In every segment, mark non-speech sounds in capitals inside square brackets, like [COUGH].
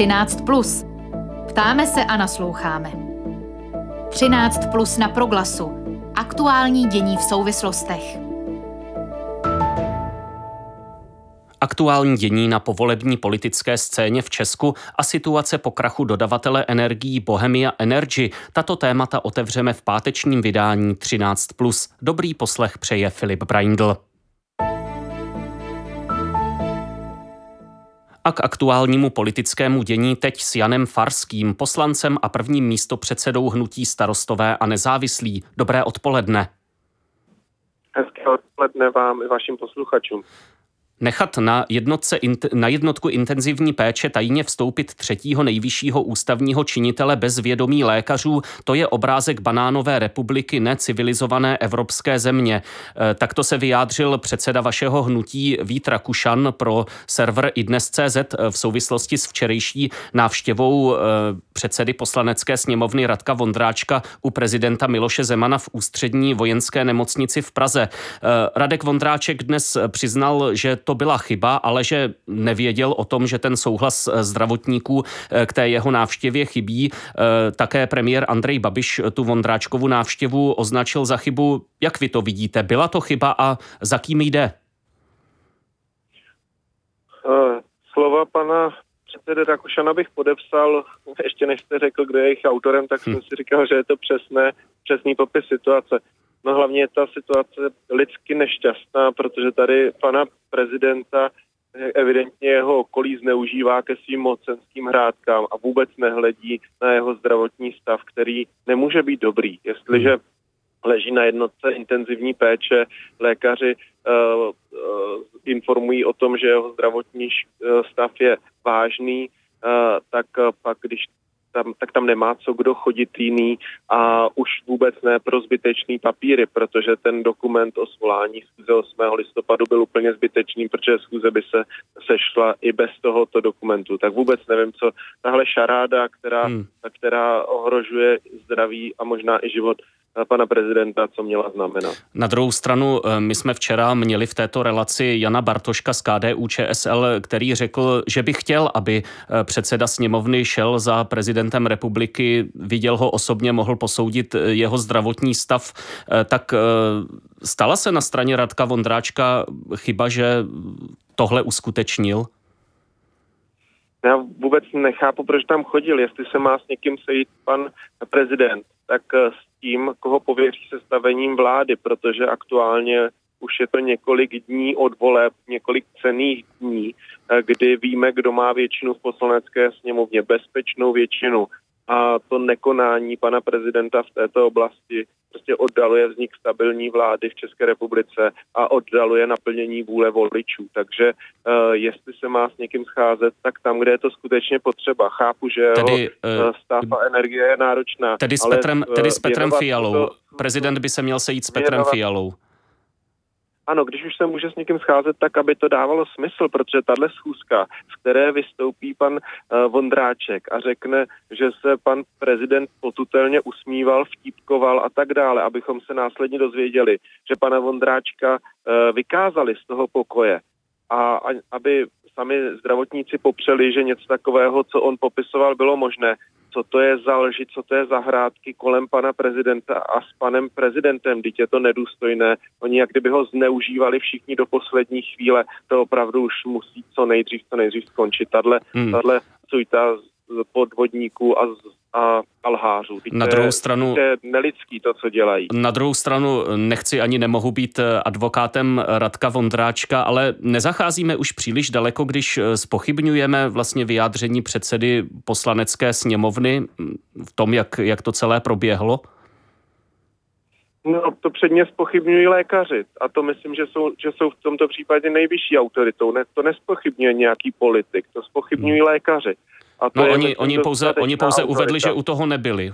13. Plus. Ptáme se a nasloucháme. 13 plus na proglasu. Aktuální dění v souvislostech. Aktuální dění na povolební politické scéně v Česku a situace po krachu dodavatele energií Bohemia Energy. Tato témata otevřeme v pátečním vydání 13+. Dobrý poslech přeje Filip Braindl. A k aktuálnímu politickému dění teď s Janem Farským, poslancem a prvním místopředsedou hnutí starostové a nezávislí. Dobré odpoledne. Hezké odpoledne vám i vašim posluchačům. Nechat na, jednotce, na jednotku intenzivní péče tajně vstoupit třetího nejvyššího ústavního činitele bez vědomí lékařů, to je obrázek banánové republiky necivilizované evropské země. E, takto se vyjádřil předseda vašeho hnutí Vít Rakušan pro server idnes.cz v souvislosti s včerejší návštěvou e, předsedy poslanecké sněmovny Radka Vondráčka u prezidenta Miloše Zemana v ústřední vojenské nemocnici v Praze. E, Radek Vondráček dnes přiznal, že to byla chyba, ale že nevěděl o tom, že ten souhlas eh, zdravotníků eh, k té jeho návštěvě chybí. Eh, také premiér Andrej Babiš tu Vondráčkovu návštěvu označil za chybu. Jak vy to vidíte? Byla to chyba a za kým jde? Slova pana předsedy Rakušana bych podepsal, ještě než jste řekl, kdo je jejich autorem, tak jsem hm. si říkal, že je to přesné, přesný popis situace. No hlavně je ta situace lidsky nešťastná, protože tady pana prezidenta evidentně jeho okolí zneužívá ke svým mocenským hrádkám a vůbec nehledí na jeho zdravotní stav, který nemůže být dobrý. Jestliže leží na jednotce intenzivní péče, lékaři uh, uh, informují o tom, že jeho zdravotní stav je vážný, uh, tak pak, když tam, tak tam nemá co kdo chodit jiný a už vůbec ne pro zbytečný papíry, protože ten dokument o svolání schůze 8. listopadu byl úplně zbytečný, protože schůze by se sešla i bez tohoto dokumentu. Tak vůbec nevím, co tahle šaráda, která, hmm. která ohrožuje zdraví a možná i život pana prezidenta, co měla znamenat. Na druhou stranu, eh, my jsme včera měli v této relaci Jana Bartoška z KDU ČSL, který řekl, že by chtěl, aby eh, předseda sněmovny šel za prezidentem republiky, viděl ho osobně, mohl posoudit eh, jeho zdravotní stav. Tak stala se na straně Radka Vondráčka chyba, že tohle uskutečnil? Já vůbec nechápu, proč tam chodil, jestli se má s někým sejít pan prezident, tak s tím, koho pověří se stavením vlády, protože aktuálně už je to několik dní od voleb, několik cených dní, eh, kdy víme, kdo má většinu v poslanecké sněmovně, bezpečnou většinu. A to nekonání pana prezidenta v této oblasti prostě oddaluje vznik stabilní vlády v České republice a oddaluje naplnění vůle voličů. Takže uh, jestli se má s někým scházet, tak tam, kde je to skutečně potřeba. Chápu, že tedy, uh, stav a energie je náročná. Tedy s Petrem, tedy s Petrem Fialou. To, Prezident by se měl sejít s Petrem Fialou ano, když už se může s někým scházet, tak aby to dávalo smysl, protože tahle schůzka, z které vystoupí pan uh, Vondráček a řekne, že se pan prezident potutelně usmíval, vtípkoval a tak dále, abychom se následně dozvěděli, že pana Vondráčka uh, vykázali z toho pokoje a, a aby sami zdravotníci popřeli, že něco takového, co on popisoval, bylo možné, co to je za lži, co to je za hrádky kolem pana prezidenta a s panem prezidentem, teď je to nedůstojné. Oni jak kdyby ho zneužívali všichni do poslední chvíle, to opravdu už musí co nejdřív, co nejdřív skončit. Tadle, hmm. tadle cujta podvodníků a, a, a lhářů. na druhou stranu, to je nelidský to, co dělají. Na druhou stranu nechci ani nemohu být eh, advokátem Radka Vondráčka, ale nezacházíme už příliš daleko, když eh, spochybňujeme vlastně vyjádření předsedy poslanecké sněmovny v tom, jak, jak to celé proběhlo? No, to předně spochybňují lékaři a to myslím, že jsou, že jsou v tomto případě nejvyšší autoritou. Ne, to nespochybňuje nějaký politik, to spochybňují hmm. lékaři. A to no, oni, oni pouze, oni pouze uvedli, že u toho nebyli.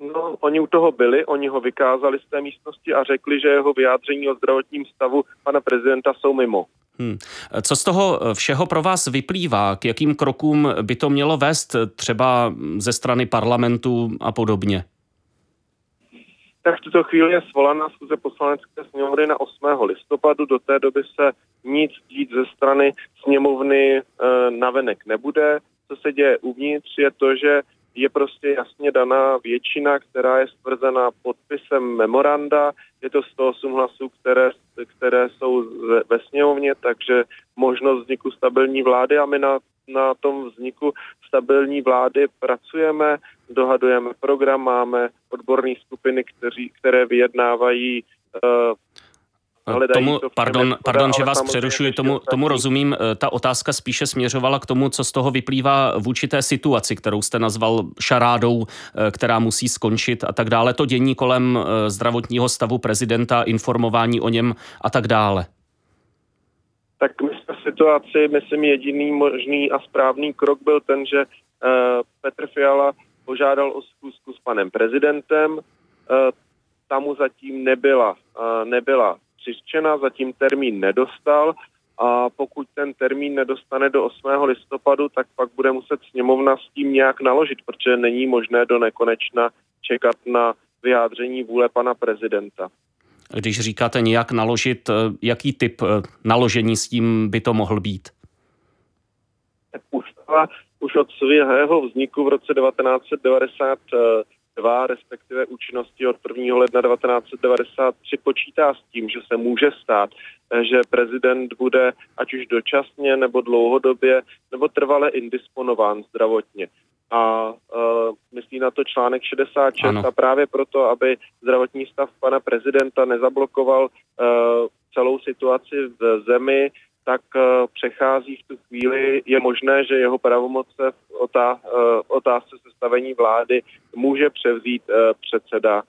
No, oni u toho byli, oni ho vykázali z té místnosti a řekli, že jeho vyjádření o zdravotním stavu pana prezidenta jsou mimo. Hmm. Co z toho všeho pro vás vyplývá? K jakým krokům by to mělo vést třeba ze strany parlamentu a podobně? Tak v tuto chvíli je svolaná schůze poslanecké sněmovny na 8. listopadu. Do té doby se nic dít ze strany sněmovny e, navenek nebude. Co se děje uvnitř je to, že je prostě jasně daná většina, která je stvrzená podpisem memoranda. Je to 108 hlasů, které, které jsou ve sněmovně, takže možnost vzniku stabilní vlády a my na, na tom vzniku stabilní vlády pracujeme, dohadujeme program, máme odborné skupiny, kteří, které vyjednávají uh, Tomu, pardon, pardon, že vás přerušuji, tomu, tomu rozumím. Eh, ta otázka spíše směřovala k tomu, co z toho vyplývá v určité situaci, kterou jste nazval šarádou, eh, která musí skončit a tak dále. To dění kolem eh, zdravotního stavu prezidenta, informování o něm a tak dále. Tak my jsme v situaci, myslím, jediný možný a správný krok byl ten, že Petr Fiala požádal o zkusku s panem prezidentem. Tam mu zatím nebyla, nebyla přiřčena, zatím termín nedostal a pokud ten termín nedostane do 8. listopadu, tak pak bude muset sněmovna s tím nějak naložit, protože není možné do nekonečna čekat na vyjádření vůle pana prezidenta. Když říkáte nějak naložit, eh, jaký typ eh, naložení s tím by to mohl být? Ústava už od svého vzniku v roce 1990 2, respektive účinnosti od 1. ledna 1993 počítá s tím, že se může stát, eh, že prezident bude ať už dočasně nebo dlouhodobě nebo trvale indisponován zdravotně. A uh, myslí na to článek 66 ano. a právě proto, aby zdravotní stav pana prezidenta nezablokoval uh, celou situaci v zemi, tak uh, přechází v tu chvíli, je možné, že jeho pravomoce v otá, uh, otázce sestavení vlády může převzít uh, předseda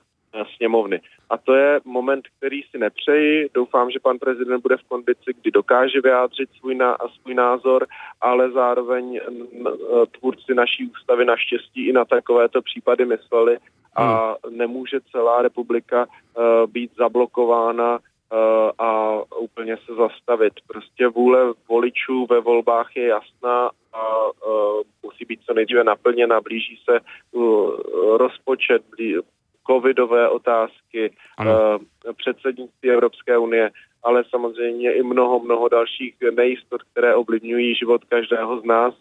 sněmovny. A to je moment, který si nepřeji. Doufám, že pan prezident bude v kondici, kdy dokáže vyjádřit svůj, ná, svůj názor, ale zároveň tvůrci naší ústavy naštěstí i na takovéto případy mysleli a hmm. nemůže celá republika být zablokována Eh, a úplně se zastavit. Prostě vůle voličů ve volbách je jasná a eh, musí být co nejdříve naplněna. Blíží se eh, rozpočet, covidové otázky, ano. předsednictví Evropské unie, ale samozřejmě i mnoho, mnoho dalších nejistot, které ovlivňují život každého z nás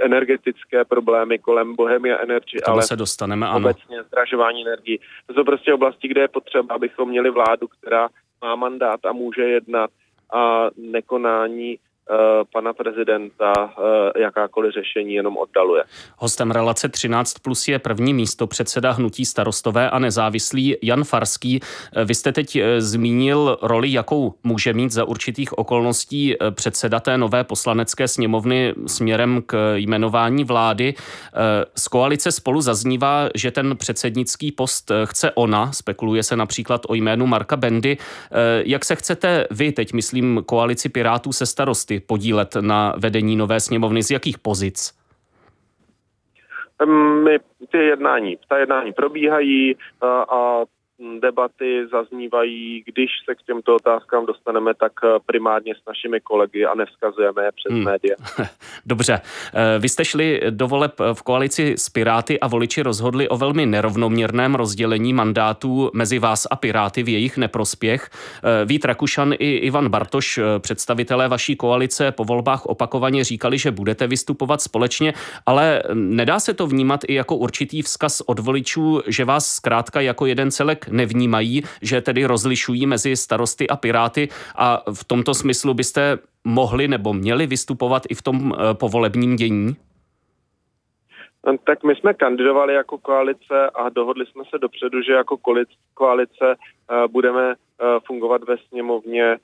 energetické problémy kolem Bohemia Energy, ale se dostaneme, ano. obecně zdražování energii. To jsou prostě oblasti, kde je potřeba, abychom měli vládu, která má mandát a může jednat a nekonání pana prezidenta eh, jakákoliv řešení jenom oddaluje. Hostem relace 13 plus je první místo předseda hnutí starostové a nezávislý Jan Farský. Eh, vy jste teď zmínil roli, jakou může mít za určitých okolností předseda té nové poslanecké sněmovny směrem k jmenování vlády. Z koalice spolu zaznívá, že ten předsednický post chce ona, spekuluje se například o jménu Marka Bendy. Jak se chcete vy, teď myslím koalici Pirátů se starosty, podílet na vedení nové sněmovny? Z jakých pozic? My ty jednání, ta jednání probíhají a, a debaty zaznívají, když se k těmto otázkám dostaneme, tak eh, primárně s našimi kolegy a nevzkazujeme je přes hmm. média. [LAUGHS] Dobře. Eh, vy jste šli do voleb v koalici s Piráty a voliči rozhodli o velmi nerovnoměrném rozdělení mandátů mezi vás a Piráty v jejich neprospěch. Eh, Vít Rakušan i Ivan Bartoš, představitelé vaší koalice, po volbách opakovaně říkali, že budete vystupovat společně, ale nedá se to vnímat i jako určitý vzkaz od voličů, že vás zkrátka jako jeden celek nevnímají, že tedy rozlišují mezi starosty a piráty a v tomto smyslu byste mohli nebo měli vystupovat i v tom eh, povolebním dění? Tak my jsme kandidovali jako koalice a dohodli jsme se dopředu, že jako koalice eh, budeme fungovat ve sněmovně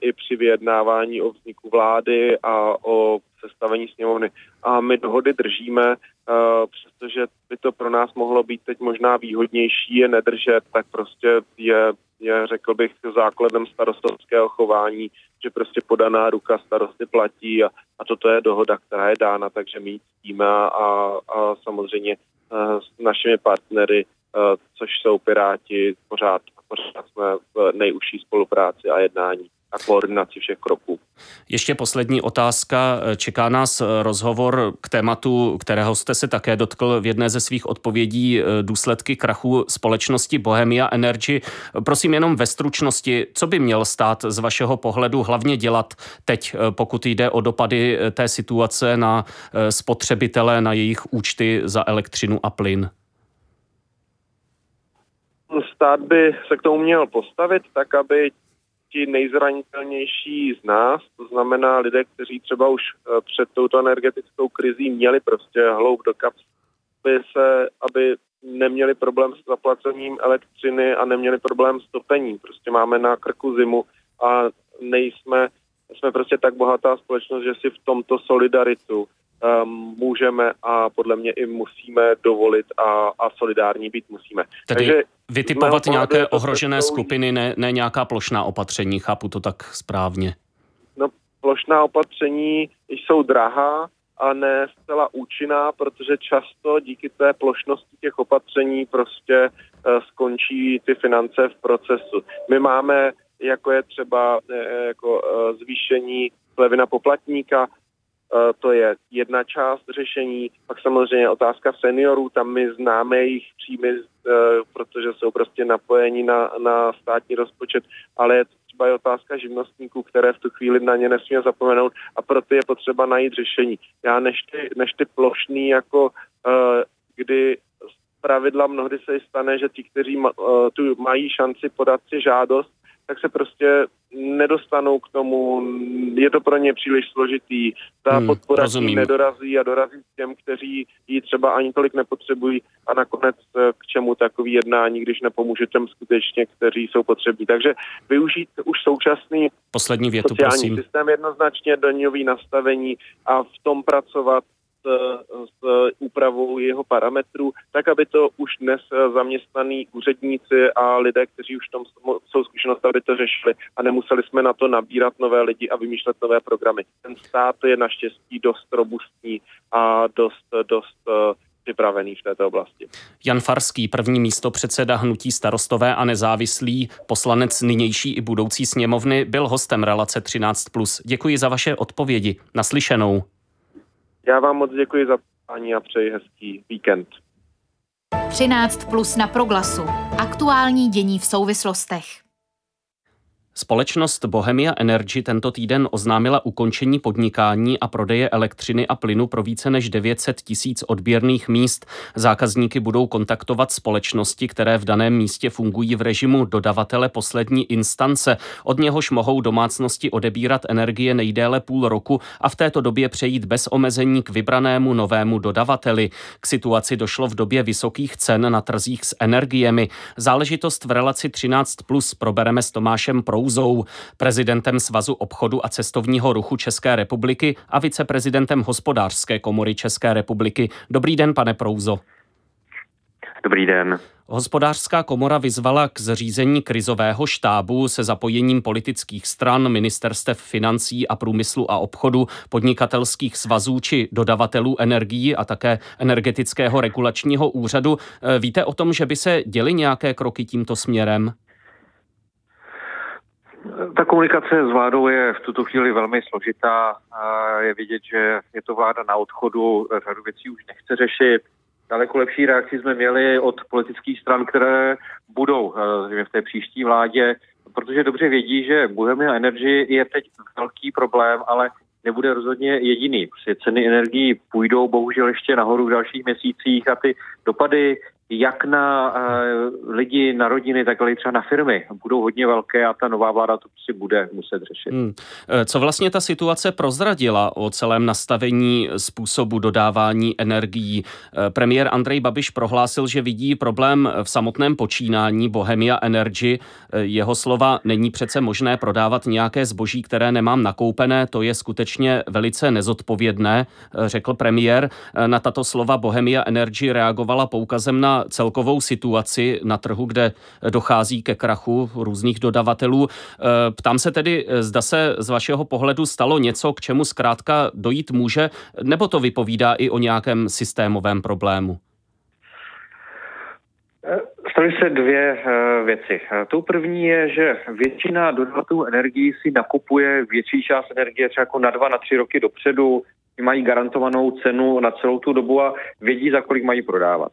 i při vyjednávání o vzniku vlády a o sestavení sněmovny. A my dohody držíme, přestože by to pro nás mohlo být teď možná výhodnější je nedržet, tak prostě je, je řekl bych, základem starostovského chování, že prostě podaná ruka starosty platí a, a toto je dohoda, která je dána, takže my ctíme a, a samozřejmě s našimi partnery, což jsou Piráti, pořád pořád jsme v nejužší spolupráci a jednání a koordinaci všech kroků. Ještě poslední otázka. Čeká nás rozhovor k tématu, kterého jste se také dotkl v jedné ze svých odpovědí, důsledky krachu společnosti Bohemia Energy. Prosím jenom ve stručnosti, co by měl stát z vašeho pohledu hlavně dělat teď, pokud jde o dopady té situace na spotřebitele, na jejich účty za elektřinu a plyn? Stát by se k tomu měl postavit tak, aby ti nejzranitelnější z nás, to znamená lidé, kteří třeba už eh, před touto energetickou krizí měli prostě hloub do kaps, aby, se, aby neměli problém s zaplacením elektřiny a neměli problém s topením. Prostě máme na krku zimu a nejsme, jsme prostě tak bohatá společnost, že si v tomto solidaritu můžeme a podle mě i musíme dovolit a, a solidární být musíme. Tedy Takže vytipovat nějaké ohrožené cestou... skupiny, ne, ne nějaká plošná opatření, chápu to tak správně. No, plošná opatření jsou drahá a ne zcela účinná, protože často díky té plošnosti těch opatření prostě uh, skončí ty finance v procesu. My máme, jako je třeba uh, jako uh, zvýšení slevy na poplatníka, Eh, to je jedna část řešení. Pak samozřejmě otázka seniorů, tam my známe jejich příjmy, eh, protože jsou prostě napojeni na, na státní rozpočet, ale je třeba i otázka živnostníků, které v tu chvíli na ně nesmí zapomenout a proto je potřeba najít řešení. Já než ty, než ty plošný, jako eh, kdy pravidla mnohdy se stane, že ti, kteří tu mají šanci podat si žádost, tak se prostě nedostanou k tomu, je to pro ně příliš složitý, ta hmm, podpora rozumím. nedorazí a dorazí s těm, kteří ji třeba ani tolik nepotřebují a nakonec eh, k čemu takový jednání, když nepomůže těm skutečně, kteří jsou potřební. Takže využít už současný Poslední větu, sociální prosím. systém jednoznačně daňový nastavení a v tom pracovat s úpravou jeho parametrů, tak aby to už dnes zaměstnaný úředníci a lidé, kteří už v tom jsou zkušenost, aby to řešili a nemuseli jsme na to nabírat nové lidi a vymýšlet nové programy. Ten stát je naštěstí dost robustní a dost, dost eh, připravený v této oblasti. Jan Farský, první místo předseda Hnutí starostové a nezávislý, poslanec nynější i budoucí sněmovny, byl hostem relace 13+. Děkuji za vaše odpovědi. Naslyšenou. Já vám moc děkuji za pání a přeji hezký víkend. 13 plus na proglasu. Aktuální dění v souvislostech. Společnost Bohemia Energy tento týden oznámila ukončení podnikání a prodeje elektřiny a plynu pro více než 900 tisíc odběrných míst. Zákazníky budou kontaktovat společnosti, které v daném místě fungují v režimu dodavatele poslední instance. Od něhož mohou domácnosti odebírat energie nejdéle půl roku a v této době přejít bez omezení k vybranému novému dodavateli. K situaci došlo v době vysokých cen na trzích s energiemi. Záležitost v relaci 13 plus probereme s Tomášem Prou Prouzou, prezidentem Svazu obchodu a cestovního ruchu České republiky a viceprezidentem hospodářské komory České republiky. Dobrý den, pane Prouzo. Dobrý den. Hospodářská komora vyzvala k zřízení krizového štábu se zapojením politických stran, ministerstev financí a průmyslu a obchodu, podnikatelských svazů či dodavatelů energií a také energetického regulačního úřadu. Víte o tom, že by se děly nějaké kroky tímto směrem? Ta komunikace s vládou je v tuto chvíli velmi složitá. Je vidět, že je to vláda na odchodu, řadu věcí už nechce řešit. Daleko lepší reakci jsme měli od politických stran, které budou v té příští vládě, protože dobře vědí, že Bohemia Energy je teď velký problém, ale nebude rozhodně jediný. Prostě ceny energií půjdou bohužel ještě nahoru v dalších měsících a ty dopady jak na uh, lidi, na rodiny, tak i třeba na firmy. Budou hodně velké a ta nová vláda to si bude muset řešit. Hmm. Eh, co vlastně ta situace prozradila o celém nastavení způsobu dodávání energií? Eh, premiér Andrej Babiš prohlásil, že vidí problém v samotném počínání Bohemia Energy. Jeho slova není přece možné prodávat nějaké zboží, které nemám nakoupené. To je skutečně velice nezodpovědné, řekl premiér. Na tato slova Bohemia Energy reagovala poukazem na celkovou situaci na trhu, kde dochází ke krachu různých dodavatelů. Eh, ptám se tedy, eh, zda se z vašeho pohledu stalo něco, k čemu zkrátka dojít může, nebo to vypovídá i o nějakém systémovém problému? Eh, Staly se dvě věci. Tou první je, že většina dodavatelů energií si nakupuje větší část energie třeba jako na dva, na tři roky dopředu, mají garantovanou cenu na celou tu dobu a vědí, za kolik mají prodávat.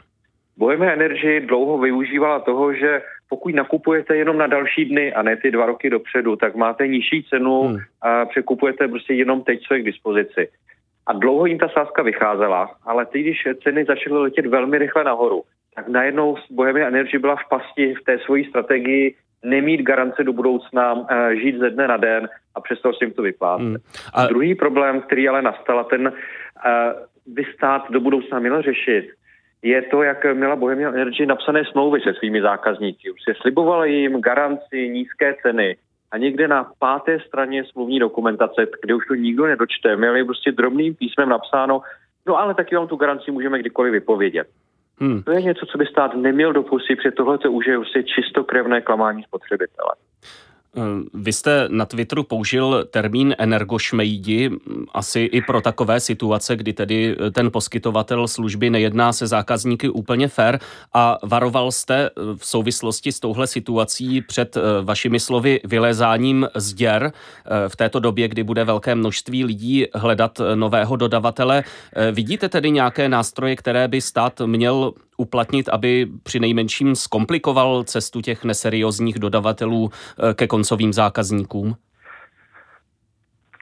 Bohemia Energy dlouho využívala toho, že pokud nakupujete jenom na další dny a ne ty dva roky dopředu, tak máte nižší cenu hmm. a překupujete prostě jenom teď, co je k dispozici. A dlouho jim ta sázka vycházela, ale teď, když ceny začaly letět velmi rychle nahoru, tak najednou Bohemia Energy byla v pasti v té svojí strategii nemít garance do budoucna, eh, žít ze dne na den a přesto si jim to vyplácet. Hmm. A... Druhý problém, který ale nastal, ten eh, by stát do budoucna měl řešit, je to, jak měla Bohemia Energy napsané smlouvy se svými zákazníky. Už se slibovala jim garanci, nízké ceny a někde na páté straně smluvní dokumentace, kde už to nikdo nedočte, měli prostě drobným písmem napsáno, no ale taky vám tu garanci můžeme kdykoliv vypovědět. Hmm. To je něco, co by stát neměl dopustit, protože tohle už je prostě čistokrevné klamání spotřebitele. Eh, vy jste na Twitteru použil termín energošmejdi, asi i pro takové situace, kdy tedy eh, ten poskytovatel služby nejedná se zákazníky úplně fair a varoval jste eh, v souvislosti s touhle situací před vašimi slovy vylézáním z děr v této době, kdy bude velké množství lidí hledat nového dodavatele. Vidíte tedy nějaké nástroje, které by stát měl uplatnit, aby při nejmenším zkomplikoval cestu těch neseriózních dodavatelů eh, ke koncovým zákazníkům?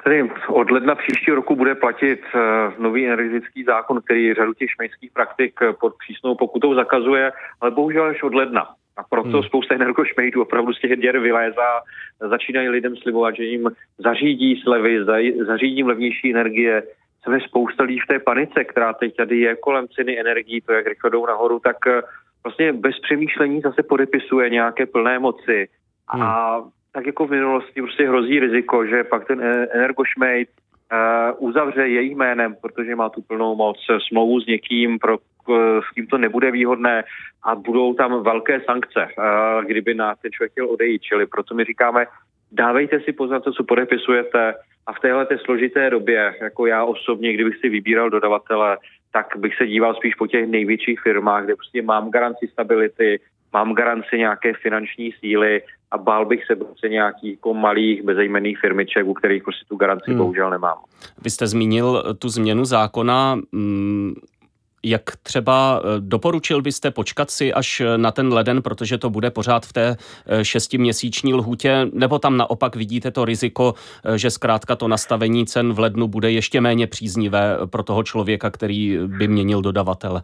Tedy od ledna příštího roku bude platit uh, nový energetický zákon, který řadu těch šmejských praktik eh, pod přísnou pokutou zakazuje, ale bohužel až od ledna. A proto hmm. spousta energošmejdů opravdu z těch děr vylézá, začínají lidem slibovat, že jim zařídí slevy, zařídí levnější energie, jsme spousta lidí v té panice, která teď tady je kolem ceny energií, to jak rychle jdou nahoru, tak eh, vlastně bez přemýšlení zase podepisuje nějaké plné moci. Hmm. A tak jako v minulosti prostě hrozí riziko, že pak ten e, energošmejd uh, uzavře jejich jménem, protože má tu plnou moc smlouvu s někým, pro, s kým to nebude výhodné a budou tam velké sankce, uh, kdyby na ten člověk chtěl odejít. Čili proto my říkáme, dávejte si pozor co podepisujete, a v téhle složité době, jako já osobně, kdybych si vybíral dodavatele, tak bych se díval spíš po těch největších firmách, kde prostě mám garanci stability, mám garanci nějaké finanční síly a bál bych se prostě nějakých jako malých bezejmenných firmiček, u kterých prostě tu garanci hmm. bohužel nemám. Vy jste zmínil tu změnu zákona. Mm, jak třeba eh, doporučil byste počkat si až eh, na ten leden, protože to bude pořád v té eh, šestiměsíční lhůtě, nebo tam naopak vidíte to riziko, že zkrátka to nastavení cen v lednu bude ještě méně příznivé pro toho člověka, který by měnil dodavatele?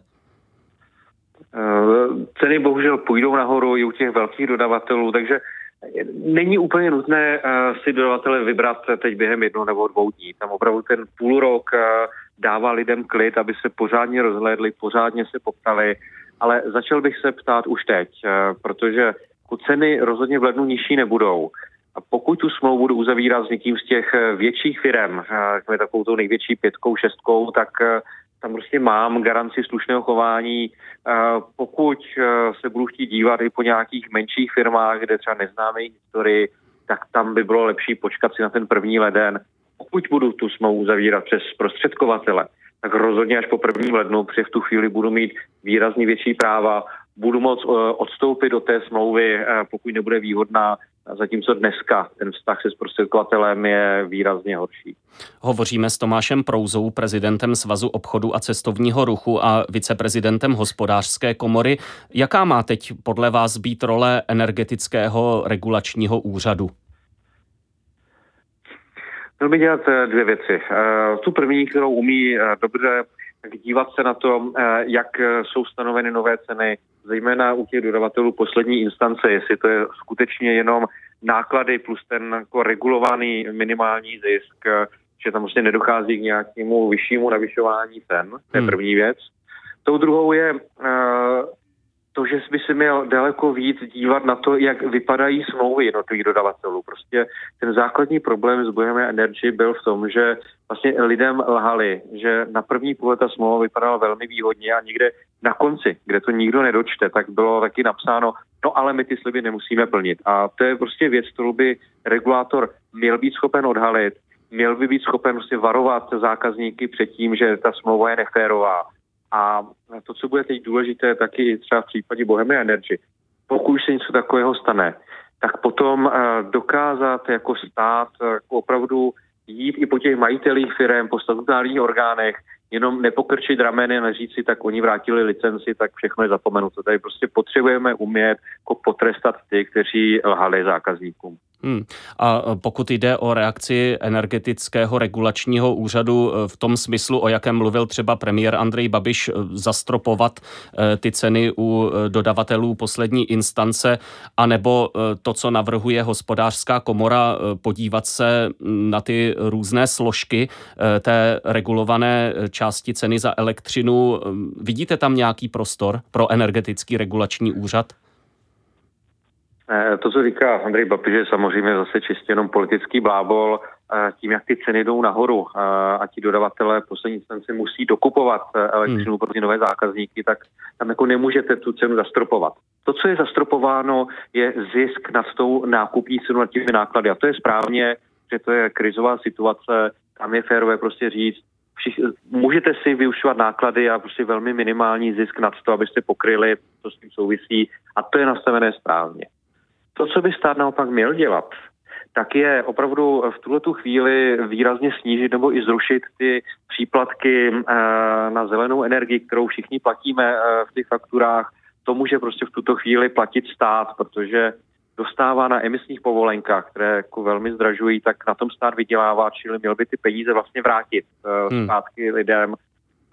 Ceny bohužel půjdou nahoru i u těch velkých dodavatelů, takže Není úplně nutné si dodavatele vybrat teď během jednoho nebo dvou dní. Tam opravdu ten půl rok dává lidem klid, aby se pořádně rozhlédli, pořádně se poptali, ale začal bych se ptát už teď, eh, protože ceny rozhodně v lednu nižší nebudou. A pokud tu smlouvu budu uzavírat s někým z těch eh, větších firm, jako takovou tou největší pětkou, šestkou, tak tam prostě mám garanci slušného chování. Pokud se budu chtít dívat i po nějakých menších firmách, kde třeba neznáme jejich historii, tak tam by bylo lepší počkat si na ten první leden. Pokud budu tu smlouvu zavírat přes prostředkovatele, tak rozhodně až po prvním lednu, protože v tu chvíli budu mít výrazně větší práva, budu moct uh, odstoupit do té smlouvy, pokud nebude výhodná, zatímco dneska ten vztah se zprostředkovatelem je výrazně horší. Hovoříme s Tomášem Prouzou, prezidentem Svazu obchodu a cestovního ruchu a viceprezidentem hospodářské komory. Jaká má teď podle vás být role energetického regulačního úřadu? Měl by dělat eh, dvě věci. Eh, tu první, kterou umí eh, dobře, dívat se na to, jak jsou stanoveny nové ceny, zejména u těch dodavatelů poslední instance, jestli to je skutečně jenom náklady plus ten jako regulovaný minimální zisk, že tam vlastně nedochází k nějakému vyššímu navyšování cen. To je hmm. první věc. Tou druhou je to, že by se měl daleko víc dívat na to, jak vypadají smlouvy jednotlivých dodavatelů. Prostě ten základní problém s Bohemia Energy byl v tom, že vlastně lidem lhali, že na první pohled ta smlouva vypadala velmi výhodně a někde na konci, kde to nikdo nedočte, tak bylo taky napsáno, no ale my ty sliby nemusíme plnit. A to je prostě věc, kterou by regulátor měl být schopen odhalit, měl by být schopen prostě varovat zákazníky před tím, že ta smlouva je neférová a to, co bude teď důležité, taky třeba v případě Bohemia Energy, pokud se něco takového stane, tak potom dokázat jako stát jako opravdu jít i po těch majitelích firm, po statutárních orgánech, jenom nepokrčit rameny a neříct si, tak oni vrátili licenci, tak všechno je zapomenuto. Tady prostě potřebujeme umět jako potrestat ty, kteří lhali zákazníkům. Hmm. A pokud jde o reakci energetického regulačního úřadu e, v tom smyslu, o jakém mluvil třeba premiér Andrej Babiš, e, zastropovat e, ty ceny u dodavatelů poslední instance, anebo to, co navrhuje hospodářská komora, podívat se na ty různé složky té regulované části ceny za elektřinu. Vidíte tam nějaký prostor pro energetický regulační úřad? To, co říká Andrej Babiš, je samozřejmě zase čistě jenom politický blábol. Tím, jak ty ceny jdou nahoru a ti dodavatelé poslední instanci musí dokupovat eh, elektřinu hmm. pro ty nové zákazníky, tak tam jako nemůžete tu cenu zastropovat. To, co je zastropováno, je zisk nad tou nákupní cenu, nad těmi náklady. A to je správně, že to je krizová situace, tam je férové prostě říct, všich, můžete si využívat náklady a prostě velmi minimální zisk nad to, abyste pokryli, co s tím souvisí a to je nastavené správně. To, co by stát naopak měl dělat, tak je opravdu v tuhle tu chvíli výrazně snížit nebo i zrušit ty příplatky eh, na zelenou energii, kterou všichni platíme eh, v těch fakturách. To může prostě v tuto chvíli platit stát, protože dostává na emisních povolenkách, které jako velmi zdražují, tak na tom stát vydělává, čili měl by ty peníze vlastně vrátit uh, hmm. zpátky lidem.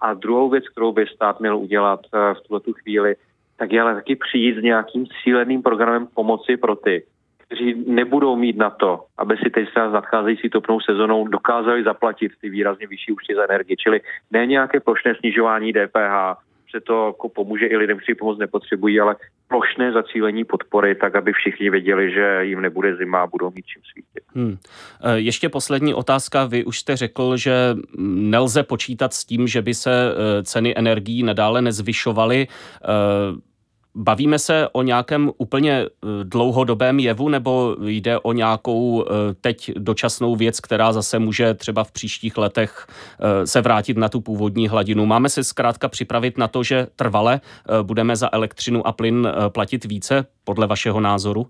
A druhou věc, kterou by stát měl udělat v tuto chvíli, tak je ale taky přijít s nějakým cíleným programem pomoci pro ty, kteří nebudou mít na to, aby si teď s nadcházející topnou sezonou dokázali zaplatit ty výrazně vyšší účty za energii. Čili ne nějaké plošné snižování DPH, že to jako pomůže i lidem, kteří pomoc nepotřebují, ale plošné zacílení podpory, tak aby všichni věděli, že jim nebude zima a budou mít čím svítit. Hmm. E, ještě poslední otázka. Vy už jste řekl, že nelze počítat s tím, že by se e, ceny energií nadále nezvyšovaly. E, Bavíme se o nějakém úplně eh, dlouhodobém jevu, nebo jde o nějakou eh, teď dočasnou věc, která zase může třeba v příštích letech eh, se vrátit na tu původní hladinu? Máme se zkrátka připravit na to, že trvale budeme za elektřinu a plyn platit více, podle vašeho názoru?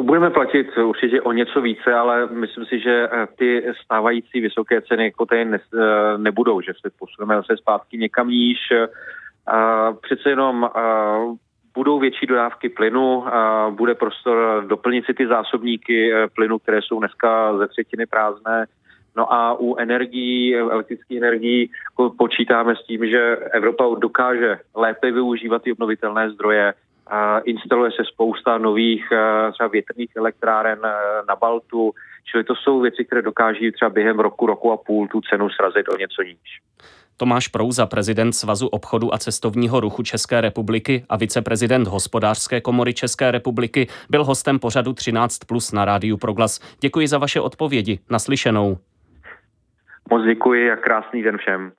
Budeme platit určitě o něco více, ale myslím si, že ty stávající vysoké ceny jako tady nebudou, že se posuneme zase zpátky někam níž. Přece jenom budou větší dodávky plynu, bude prostor doplnit si ty zásobníky e, plynu, které jsou dneska ze třetiny prázdné. No a u energií, elektrických energií jako počítáme s tím, že Evropa dokáže lépe využívat ty obnovitelné zdroje. Instaluje se spousta nových e, třeba větrných elektráren e, na Baltu, čili to jsou věci, které dokáží třeba během roku, roku a půl tu cenu srazit o něco níž. Tomáš Prouza, prezident Svazu obchodu a cestovního ruchu České republiky a viceprezident Hospodářské komory České republiky, byl hostem pořadu 13 plus na rádiu Proglas. Děkuji za vaše odpovědi. Naslyšenou. Moc děkuji a krásný den všem.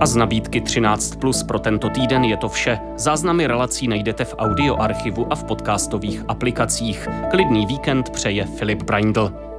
A z nabídky 13 plus pro tento týden je to vše. Záznamy relací najdete v audioarchivu a v podcastových aplikacích. Klidný víkend přeje Filip Braindl.